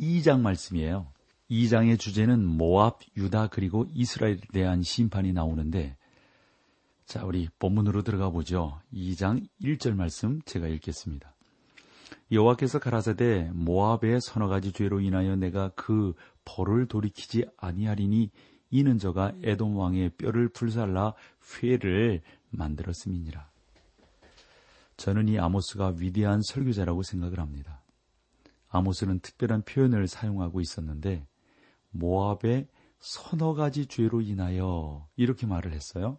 2장 말씀이에요. 2장의 주제는 모압, 유다 그리고 이스라엘에 대한 심판이 나오는데 자, 우리 본문으로 들어가 보죠. 2장 1절 말씀 제가 읽겠습니다. 여호와께서 가라사대 모압의 서너 가지 죄로 인하여 내가 그 벌을 돌이키지 아니하리니 이는 저가 에돔 왕의 뼈를 불살라 회를 만들었음이니라. 저는 이 아모스가 위대한 설교자라고 생각을 합니다. 아모스는 특별한 표현을 사용하고 있었는데 모압의 서너 가지 죄로 인하여 이렇게 말을 했어요.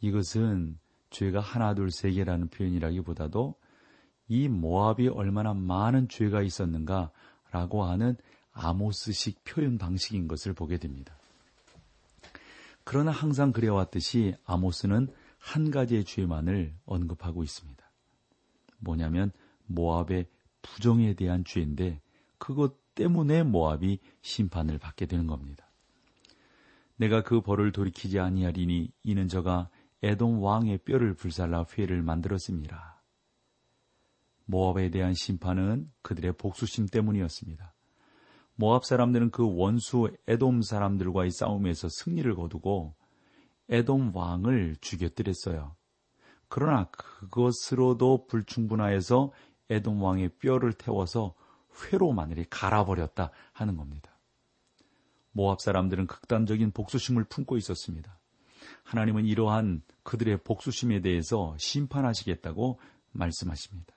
이것은 죄가 하나 둘 세 개라는 표현이라기보다도 이 모압이 얼마나 많은 죄가 있었는가라고 하는 아모스식 표현 방식인 것을 보게 됩니다. 그러나 항상 그래왔듯이 아모스는 한 가지의 죄만을 언급하고 있습니다. 뭐냐면 모압의 부정에 대한 죄인데 그것 때문에 모압이 심판을 받게 되는 겁니다. 내가 그 벌을 돌이키지 아니하리니 이는 저가 에돔 왕의 뼈를 불살라 회를 만들었습니다. 모압에 대한 심판은 그들의 복수심 때문이었습니다. 모압 사람들은 그 원수 에돔 사람들과의 싸움에서 승리를 거두고 에돔 왕을 죽였더랬어요. 그러나 그것으로도 불충분하여서 에돔 왕의 뼈를 태워서 회로 마늘이 갈아버렸다 하는 겁니다. 모압 사람들은 극단적인 복수심을 품고 있었습니다. 하나님은 이러한 그들의 복수심에 대해서 심판하시겠다고 말씀하십니다.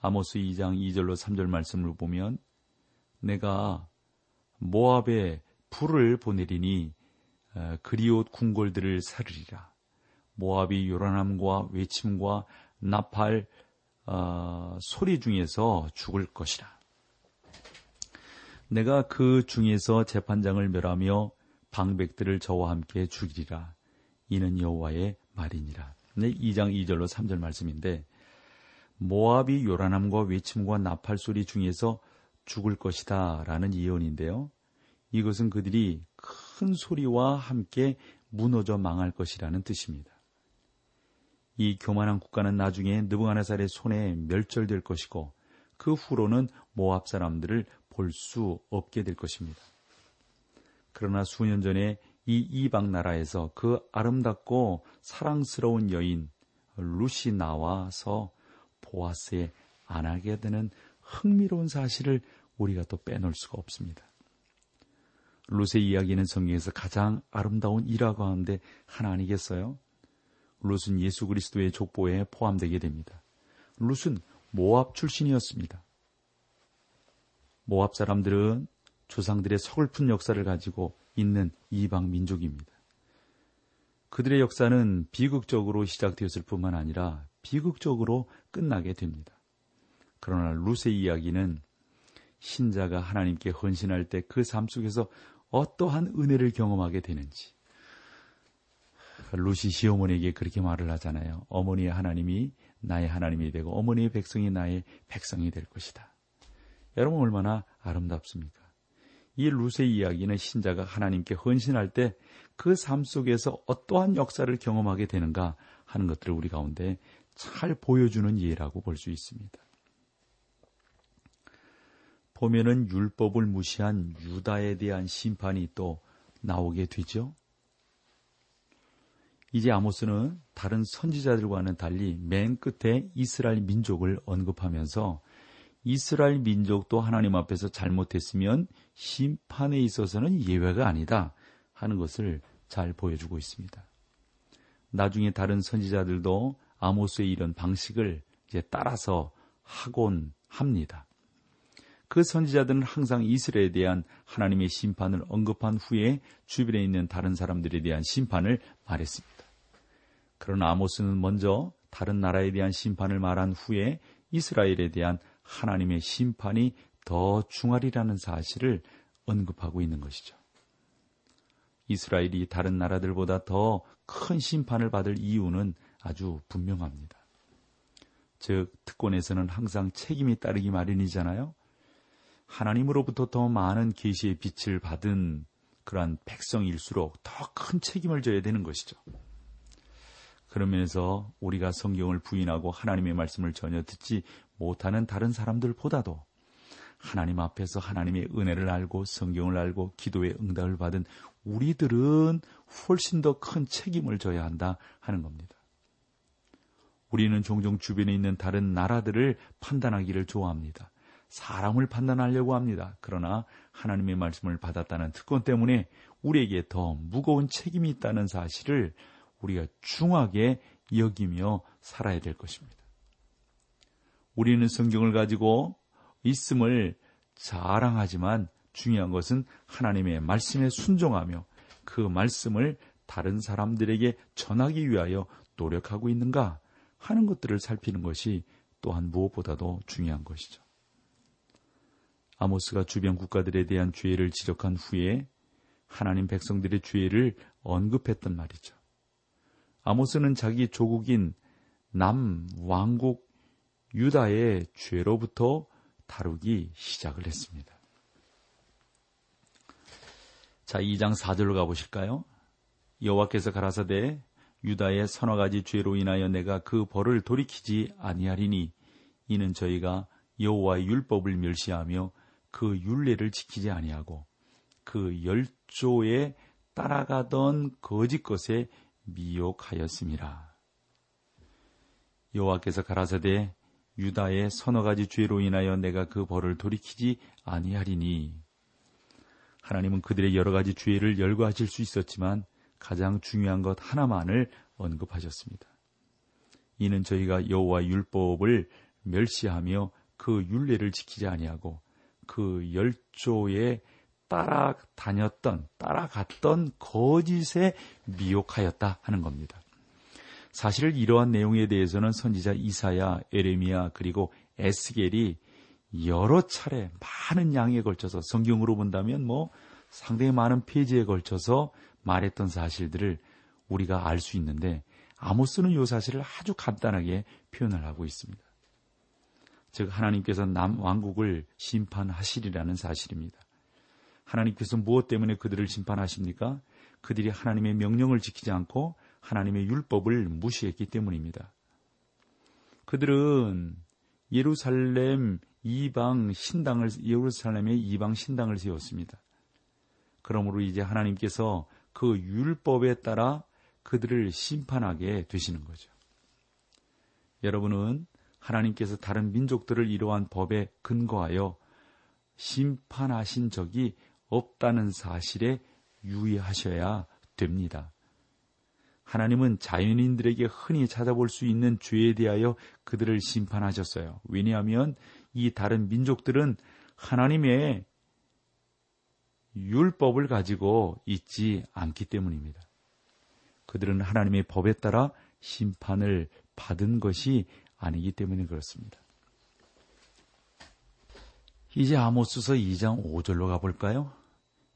아모스 2장 2절로 3절 말씀을 보면 내가 모압에 불을 보내리니 어, 그리옷 궁궐들을 사르리라. 모압이 요란함과 외침과 나팔 어, 소리 중에서 죽을 것이라. 내가 그 중에서 재판장을 멸하며 방백들을 저와 함께 죽이리라. 이는 여호와의 말이니라. 네, 2장 2절로 3절 말씀인데 모압이 요란함과 외침과 나팔 소리 중에서 죽을 것이다 라는 예언인데요. 이것은 그들이 큰 소리와 함께 무너져 망할 것이라는 뜻입니다. 이 교만한 국가는 나중에 느부갓네살의 손에 멸절될 것이고 그 후로는 모압 사람들을 볼 수 없게 될 것입니다. 그러나 수년 전에 이 이방 나라에서 그 아름답고 사랑스러운 여인 루시 나와서 보아스에 안하게 되는 흥미로운 사실을 우리가 또 빼놓을 수가 없습니다. 루스의 이야기는 성경에서 가장 아름다운 일화 가운데 하나 아니겠어요? 룻은 예수 그리스도의 족보에 포함되게 됩니다. 룻은 모압 출신이었습니다. 모압 사람들은 조상들의 서글픈 역사를 가지고 있는 이방 민족입니다. 그들의 역사는 비극적으로 시작되었을 뿐만 아니라 비극적으로 끝나게 됩니다. 그러나 룻의 이야기는 신자가 하나님께 헌신할 때 그 삶 속에서 어떠한 은혜를 경험하게 되는지, 루시 시어머니에게 그렇게 말을 하잖아요. 어머니의 하나님이 나의 하나님이 되고 어머니의 백성이 나의 백성이 될 것이다. 여러분 얼마나 아름답습니까? 이 루스의 이야기는 신자가 하나님께 헌신할 때 그 삶 속에서 어떠한 역사를 경험하게 되는가 하는 것들을 우리 가운데 잘 보여주는 예라고 볼 수 있습니다. 보면은 율법을 무시한 유다에 대한 심판이 또 나오게 되죠. 이제 아모스는 다른 선지자들과는 달리 맨 끝에 이스라엘 민족을 언급하면서 이스라엘 민족도 하나님 앞에서 잘못했으면 심판에 있어서는 예외가 아니다 하는 것을 잘 보여주고 있습니다. 나중에 다른 선지자들도 아모스의 이런 방식을 이제 따라서 하곤 합니다. 그 선지자들은 항상 이스라엘에 대한 하나님의 심판을 언급한 후에 주변에 있는 다른 사람들에 대한 심판을 말했습니다. 그러나 아모스는 먼저 다른 나라에 대한 심판을 말한 후에 이스라엘에 대한 하나님의 심판이 더 중하리라는 사실을 언급하고 있는 것이죠. 이스라엘이 다른 나라들보다 더 큰 심판을 받을 이유는 아주 분명합니다. 즉, 특권에서는 항상 책임이 따르기 마련이잖아요. 하나님으로부터 더 많은 계시의 빛을 받은 그러한 백성일수록 더 큰 책임을 져야 되는 것이죠. 그런 면에서 우리가 성경을 부인하고 하나님의 말씀을 전혀 듣지 못하는 다른 사람들보다도 하나님 앞에서 하나님의 은혜를 알고 성경을 알고 기도의 응답을 받은 우리들은 훨씬 더 큰 책임을 져야 한다 하는 겁니다. 우리는 종종 주변에 있는 다른 나라들을 판단하기를 좋아합니다. 사람을 판단하려고 합니다. 그러나 하나님의 말씀을 받았다는 특권 때문에 우리에게 더 무거운 책임이 있다는 사실을 우리가 중하게 여기며 살아야 될 것입니다. 우리는 성경을 가지고 있음을 자랑하지만 중요한 것은 하나님의 말씀에 순종하며 그 말씀을 다른 사람들에게 전하기 위하여 노력하고 있는가 하는 것들을 살피는 것이 또한 무엇보다도 중요한 것이죠. 아모스가 주변 국가들에 대한 죄를 지적한 후에 하나님 백성들의 죄를 언급했던 말이죠. 아모스는 자기 조국인 남 왕국 유다의 죄로부터 다루기 시작을 했습니다. 자, 2장 4절로 가보실까요? 여호와께서 가라사대 유다의 서너 가지 죄로 인하여 내가 그 벌을 돌이키지 아니하리니 이는 저희가 여호와의 율법을 멸시하며 그 율례를 지키지 아니하고 그 열조에 따라가던 거짓 것에 미혹하였습니다. 여호와께서 가라사대 유다의 서너 가지 죄로 인하여 내가 그 벌을 돌이키지 아니하리니 하나님은 그들의 여러 가지 죄를 열거하실 수 있었지만 가장 중요한 것 하나만을 언급하셨습니다. 이는 저희가 여호와 율법을 멸시하며 그 율례를 지키지 아니하고 그 열조에 따라다녔던 따라갔던 거짓에 미혹하였다 하는 겁니다. 사실 이러한 내용에 대해서는 선지자 이사야, 에레미야 그리고 에스겔이 여러 차례 많은 양에 걸쳐서 성경으로 본다면 뭐 상당히 많은 페이지에 걸쳐서 말했던 사실들을 우리가 알 수 있는데 아모스는 이 사실을 아주 간단하게 표현을 하고 있습니다. 즉 하나님께서 남 왕국을 심판하시리라는 사실입니다. 하나님께서 무엇 때문에 그들을 심판하십니까? 그들이 하나님의 명령을 지키지 않고 하나님의 율법을 무시했기 때문입니다. 그들은 예루살렘 이방 신당을 예루살렘의 이방 신당을 세웠습니다. 그러므로 이제 하나님께서 그 율법에 따라 그들을 심판하게 되시는 거죠. 여러분은 하나님께서 다른 민족들을 이러한 법에 근거하여 심판하신 적이 없다는 사실에 유의하셔야 됩니다. 하나님은 자연인들에게 흔히 찾아볼 수 있는 죄에 대하여 그들을 심판하셨어요. 왜냐하면 이 다른 민족들은 하나님의 율법을 가지고 있지 않기 때문입니다. 그들은 하나님의 법에 따라 심판을 받은 것이 아니기 때문에 그렇습니다. 이제 아모스서 2장 5절로 가볼까요?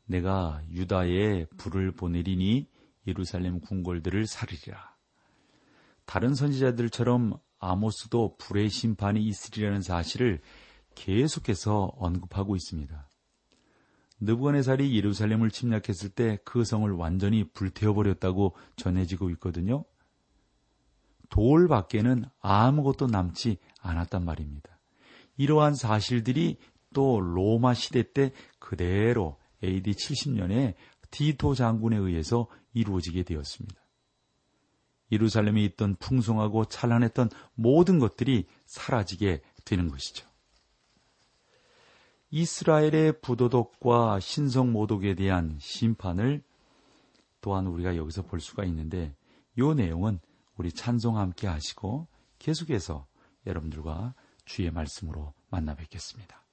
내가 유다에 불을 보내리니 예루살렘 궁궐들을 살리리라. 다른 선지자들처럼 아모스도 불의 심판이 있으리라는 사실을 계속해서 언급하고 있습니다. 느부갓네살이 예루살렘을 침략했을 때 그 성을 완전히 불태워버렸다고 전해지고 있거든요. 돌 밖에는 아무것도 남지 않았단 말입니다. 이러한 사실들이 또 로마 시대 때 그대로 AD 70년에 디토 장군에 의해서 이루어지게 되었습니다. 예루살렘에 있던 풍성하고 찬란했던 모든 것들이 사라지게 되는 것이죠. 이스라엘의 부도덕과 신성 모독에 대한 심판을 또한 우리가 여기서 볼 수가 있는데 이 내용은 우리 찬송 함께 하시고 계속해서 여러분들과 주의 말씀으로 만나 뵙겠습니다.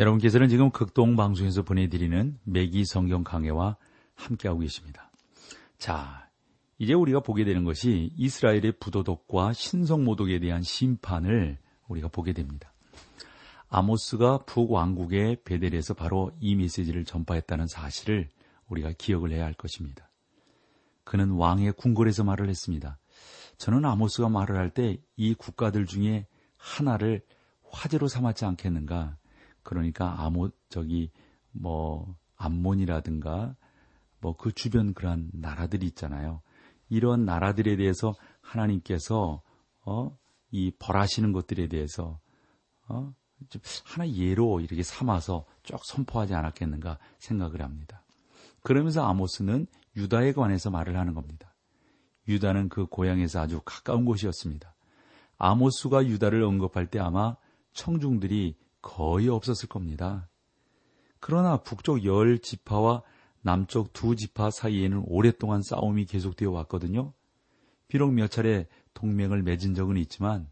여러분께서는 지금 극동 방송에서 보내드리는 매기 성경 강해와 함께하고 계십니다. 자, 이제 우리가 보게 되는 것이 이스라엘의 부도덕과 신성모독에 대한 심판을 우리가 보게 됩니다. 아모스가 북왕국의 베델에서 바로 이 메시지를 전파했다는 사실을 우리가 기억을 해야 할 것입니다. 그는 왕의 궁궐에서 말을 했습니다. 저는 아모스가 말을 할 때 이 국가들 중에 하나를 화제로 삼았지 않겠는가? 그러니까 아모 저기 뭐 암몬이라든가 뭐 그 주변 그러한 나라들이 있잖아요. 이런 나라들에 대해서 하나님께서 어 이 벌하시는 것들에 대해서 어 하나 예로 이렇게 삼아서 쭉 선포하지 않았겠는가 생각을 합니다. 그러면서 아모스는 유다에 관해서 말을 하는 겁니다. 유다는 그 고향에서 아주 가까운 곳이었습니다. 아모스가 유다를 언급할 때 아마 청중들이 거의 없었을 겁니다. 그러나 북쪽 열 지파와 남쪽 두 지파 사이에는 오랫동안 싸움이 계속되어 왔거든요. 비록 몇 차례 동맹을 맺은 적은 있지만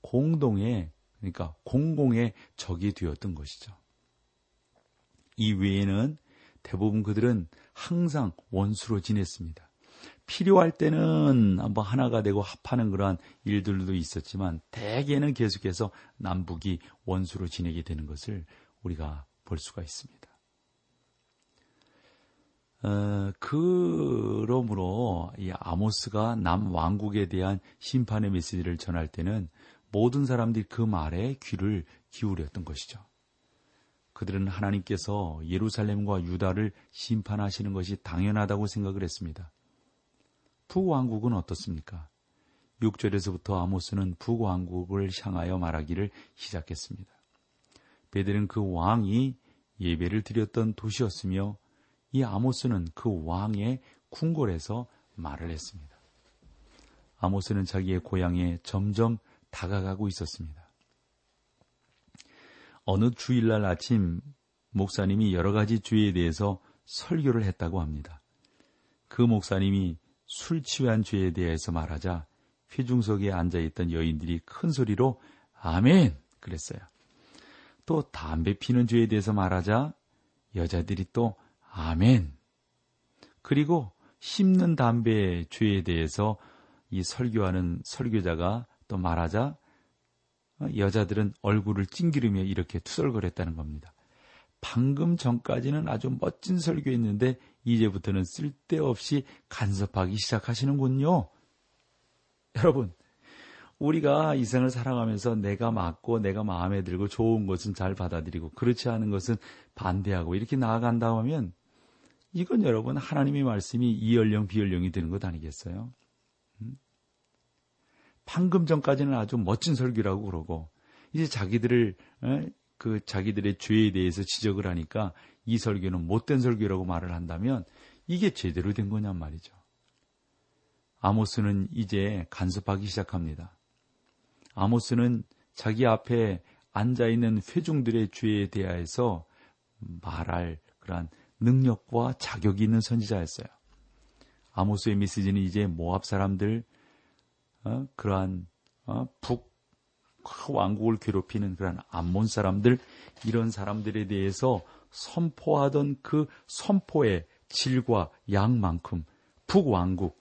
공동의 그러니까 공공의 적이 되었던 것이죠. 이 외에는 대부분 그들은 항상 원수로 지냈습니다. 필요할 때는 한번 하나가 되고 합하는 그러한 일들도 있었지만 대개는 계속해서 남북이 원수로 지내게 되는 것을 우리가 볼 수가 있습니다. 어, 그러므로 이 아모스가 남 왕국에 대한 심판의 메시지를 전할 때는 모든 사람들이 그 말에 귀를 기울였던 것이죠. 그들은 하나님께서 예루살렘과 유다를 심판하시는 것이 당연하다고 생각을 했습니다. 북왕국은 어떻습니까? 6절에서부터 아모스는 북왕국을 향하여 말하기를 시작했습니다. 베델은 그 왕이 예배를 드렸던 도시였으며 이 아모스는 그 왕의 궁궐에서 말을 했습니다. 아모스는 자기의 고향에 점점 다가가고 있었습니다. 어느 주일날 아침 목사님이 여러 가지 주에 대해서 설교를 했다고 합니다. 그 목사님이 술 취한 죄에 대해서 말하자 휘중석에 앉아 있던 여인들이 큰 소리로 아멘 그랬어요. 또 담배 피는 죄에 대해서 말하자 여자들이 또 아멘. 그리고 씹는 담배 죄에 대해서 이 설교하는 설교자가 또 말하자 여자들은 얼굴을 찡기르며 이렇게 투덜거렸다는 겁니다. 방금 전까지는 아주 멋진 설교했는데 이제부터는 쓸데없이 간섭하기 시작하시는군요. 여러분, 우리가 이 생을 살아가면서 내가 맞고 내가 마음에 들고 좋은 것은 잘 받아들이고 그렇지 않은 것은 반대하고 이렇게 나아간다 하면 이건 여러분 하나님의 말씀이 이연령 비연령이 되는 것 아니겠어요? 음? 방금 전까지는 아주 멋진 설교라고 그러고 이제 자기들을 그 자기들의 죄에 대해서 지적을 하니까 이 설교는 못된 설교라고 말을 한다면 이게 제대로 된 거냔 말이죠. 아모스는 이제 간섭하기 시작합니다. 아모스는 자기 앞에 앉아 있는 회중들의 죄에 대하여서 말할 그러한 능력과 자격이 있는 선지자였어요. 아모스의 메시지는 이제 모압 사람들 어, 그러한 어, 북 왕국을 괴롭히는 그러한 암몬 사람들 이런 사람들에 대해서 선포하던 그 선포의 질과 양만큼 북왕국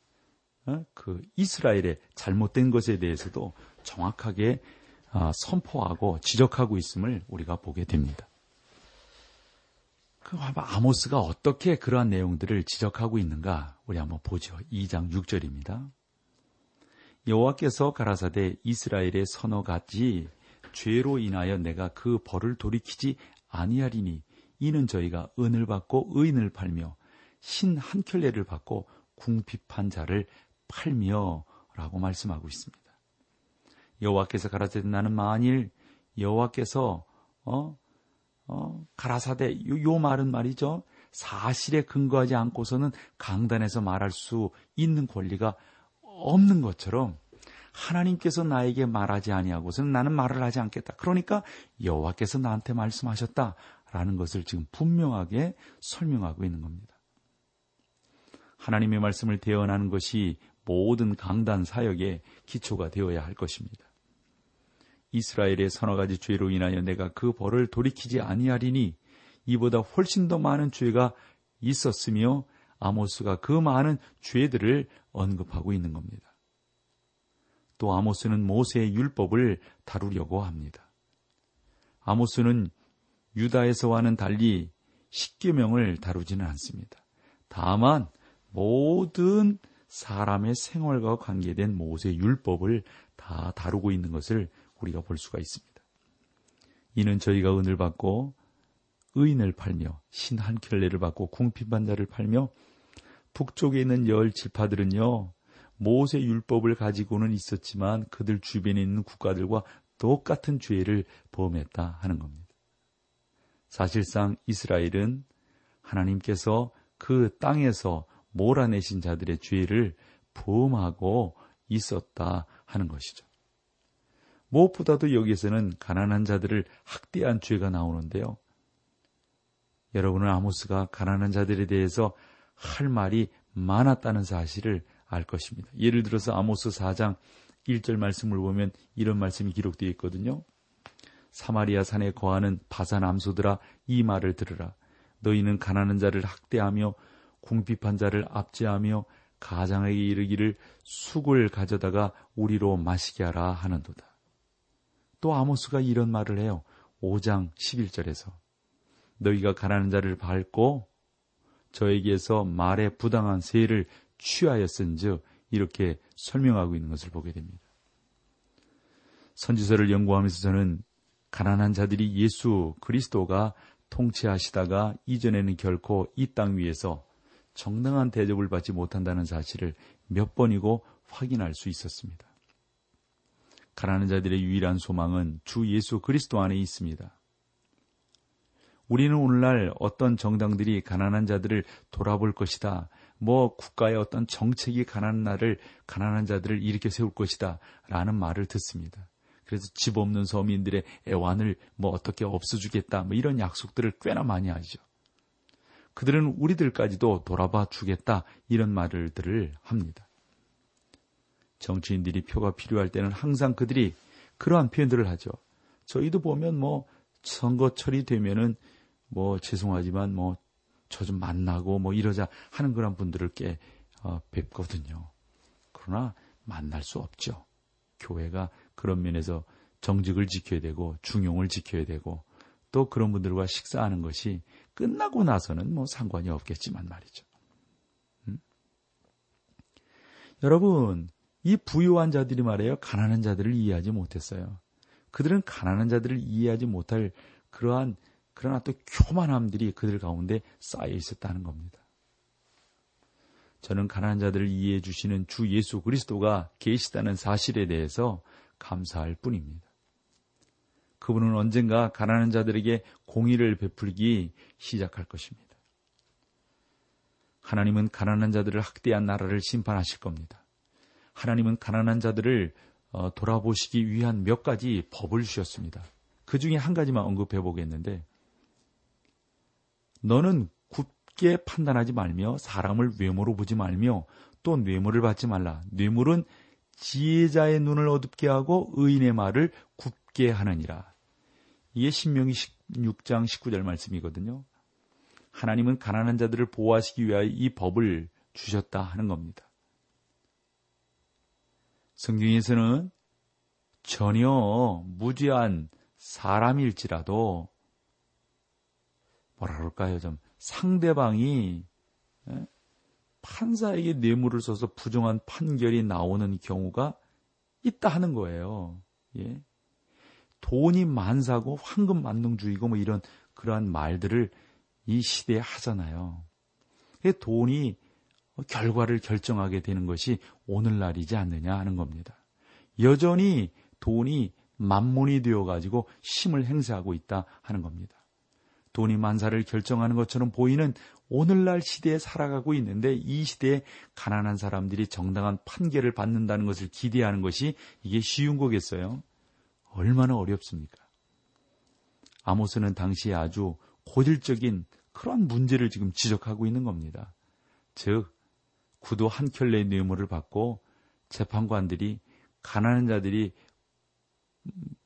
어, 그 이스라엘의 잘못된 것에 대해서도 정확하게 어, 선포하고 지적하고 있음을 우리가 보게 됩니다. 그럼 아모스가 어떻게 그러한 내용들을 지적하고 있는가 우리 한번 보죠. 2장 6절입니다. 여호와께서 가라사대 이스라엘의 선어 같이 죄로 인하여 내가 그 벌을 돌이키지 아니하리니 이는 저희가 은을 받고 의인을 팔며 신 한 켤레를 받고 궁핍한 자를 팔며라고 말씀하고 있습니다. 여호와께서 가라사대 나는 만일 여호와께서 어, 어, 가라사대 요, 요 말은 말이죠. 사실에 근거하지 않고서는 강단에서 말할 수 있는 권리가 없는 것처럼 하나님께서 나에게 말하지 아니하고서는 나는 말을 하지 않겠다. 그러니까 여호와께서 나한테 말씀하셨다라는 것을 지금 분명하게 설명하고 있는 겁니다. 하나님의 말씀을 대언하는 것이 모든 강단 사역의 기초가 되어야 할 것입니다. 이스라엘의 서너 가지 죄로 인하여 내가 그 벌을 돌이키지 아니하리니 이보다 훨씬 더 많은 죄가 있었으며 아모스가 그 많은 죄들을 언급하고 있는 겁니다. 또 아모스는 모세의 율법을 다루려고 합니다. 아모스는 유다에서와는 달리 십계명을 다루지는 않습니다. 다만 모든 사람의 생활과 관계된 모세 율법을 다 다루고 있는 것을 우리가 볼 수가 있습니다. 이는 저희가 은을 받고 의인을 팔며 신 한 켤레를 받고 궁핍한 자를 팔며 북쪽에 있는 열 지파들은요 모세 율법을 가지고는 있었지만 그들 주변에 있는 국가들과 똑같은 죄를 범했다 하는 겁니다. 사실상 이스라엘은 하나님께서 그 땅에서 몰아내신 자들의 죄를 범하고 있었다 하는 것이죠. 무엇보다도 여기에서는 가난한 자들을 학대한 죄가 나오는데요. 여러분은 아모스가 가난한 자들에 대해서 할 말이 많았다는 사실을 알 것입니다. 예를 들어서 아모스 4장 1절 말씀을 보면 이런 말씀이 기록되어 있거든요. 사마리아 산에 거하는 바산 암소들아 이 말을 들으라. 너희는 가난한 자를 학대하며 궁핍한 자를 압제하며 가장에게 이르기를 숙을 가져다가 우리로 마시게 하라 하는도다. 또 아모스가 이런 말을 해요. 5장 11절에서 너희가 가난한 자를 밟고 저에게서 말에 부당한 세를 취하였은즉 이렇게 설명하고 있는 것을 보게 됩니다. 선지서를 연구하면서 저는 가난한 자들이 예수 그리스도가 통치하시다가 이전에는 결코 이 땅 위에서 정당한 대접을 받지 못한다는 사실을 몇 번이고 확인할 수 있었습니다. 가난한 자들의 유일한 소망은 주 예수 그리스도 안에 있습니다. 우리는 오늘날 어떤 정당들이 가난한 자들을 돌아볼 것이다. 뭐 국가의 어떤 정책이 가난한 나를 가난한 자들을 일으켜 세울 것이다 라는 말을 듣습니다. 그래서 집 없는 서민들의 애완을 뭐 어떻게 없어주겠다 뭐 이런 약속들을 꽤나 많이 하죠. 그들은 우리들까지도 돌아봐 주겠다 이런 말들을 합니다. 정치인들이 표가 필요할 때는 항상 그들이 그러한 표현들을 하죠. 저희도 보면 뭐 선거철이 되면은 뭐 죄송하지만 뭐 저 좀 만나고 뭐 이러자 하는 그런 분들을 꽤 어, 뵙거든요. 그러나 만날 수 없죠. 교회가 그런 면에서 정직을 지켜야 되고 중용을 지켜야 되고 또 그런 분들과 식사하는 것이 끝나고 나서는 뭐 상관이 없겠지만 말이죠. 음? 여러분, 이 부유한 자들이 말이에요. 가난한 자들을 이해하지 못했어요. 그들은 가난한 자들을 이해하지 못할 그러한 그러나 또 교만함들이 그들 가운데 쌓여 있었다는 겁니다. 저는 가난한 자들을 이해해 주시는 주 예수 그리스도가 계시다는 사실에 대해서 감사할 뿐입니다. 그분은 언젠가 가난한 자들에게 공의를 베풀기 시작할 것입니다. 하나님은 가난한 자들을 학대한 나라를 심판하실 겁니다. 하나님은 가난한 자들을 어, 돌아보시기 위한 몇 가지 법을 주셨습니다. 그 중에 한 가지만 언급해 보겠는데 너는 쉽게 판단하지 말며 사람을 외모로 보지 말며 또 뇌물을 받지 말라. 뇌물은 지혜자의 눈을 어둡게 하고 의인의 말을 굽게 하느니라. 이게 신명기 16장 19절 말씀이거든요. 하나님은 가난한 자들을 보호하시기 위하여 이 법을 주셨다 하는 겁니다. 성경에서는 전혀 무지한 사람일지라도 뭐라 그럴까요? 좀 상대방이 예? 판사에게 뇌물을 써서 부정한 판결이 나오는 경우가 있다 하는 거예요. 예. 돈이 만사고 황금 만능주의고 뭐 이런 그러한 말들을 이 시대에 하잖아요. 돈이 결과를 결정하게 되는 것이 오늘날이지 않느냐 하는 겁니다. 여전히 돈이 만몬이 되어 가지고 힘을 행사하고 있다 하는 겁니다. 돈이 만사를 결정하는 것처럼 보이는 오늘날 시대에 살아가고 있는데 이 시대에 가난한 사람들이 정당한 판결을 받는다는 것을 기대하는 것이 이게 쉬운 거겠어요? 얼마나 어렵습니까? 아모스는 당시에 아주 고질적인 그러한 문제를 지금 지적하고 있는 겁니다. 즉, 구도 한 켤레의 뇌물을 받고 재판관들이 가난한 자들이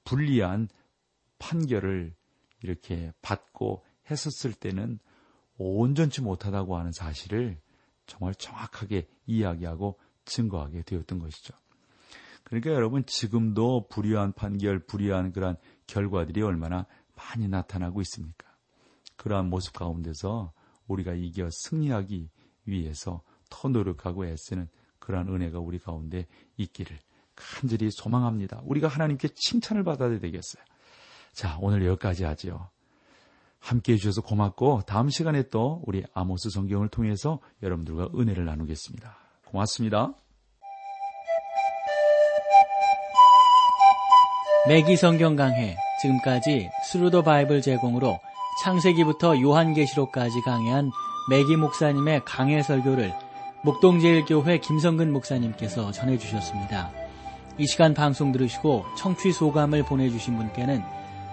불리한 판결을 이렇게 받고 했었을 때는 온전치 못하다고 하는 사실을 정말 정확하게 이야기하고 증거하게 되었던 것이죠. 그러니까 여러분 지금도 불의한 판결, 불의한 그러한 결과들이 얼마나 많이 나타나고 있습니까? 그러한 모습 가운데서 우리가 이겨 승리하기 위해서 더 노력하고 애쓰는 그러한 은혜가 우리 가운데 있기를 간절히 소망합니다. 우리가 하나님께 칭찬을 받아야 되겠어요. 자, 오늘 여기까지 하지요. 함께 해주셔서 고맙고 다음 시간에 또 우리 아모스 성경을 통해서 여러분들과 은혜를 나누겠습니다. 고맙습니다. 매기 성경 강해 지금까지 Thru the Bible 제공으로 창세기부터 요한계시록까지 강해한 매기 목사님의 강해 설교를 목동제일교회 김성근 목사님께서 전해주셨습니다. 이 시간 방송 들으시고 청취 소감을 보내주신 분께는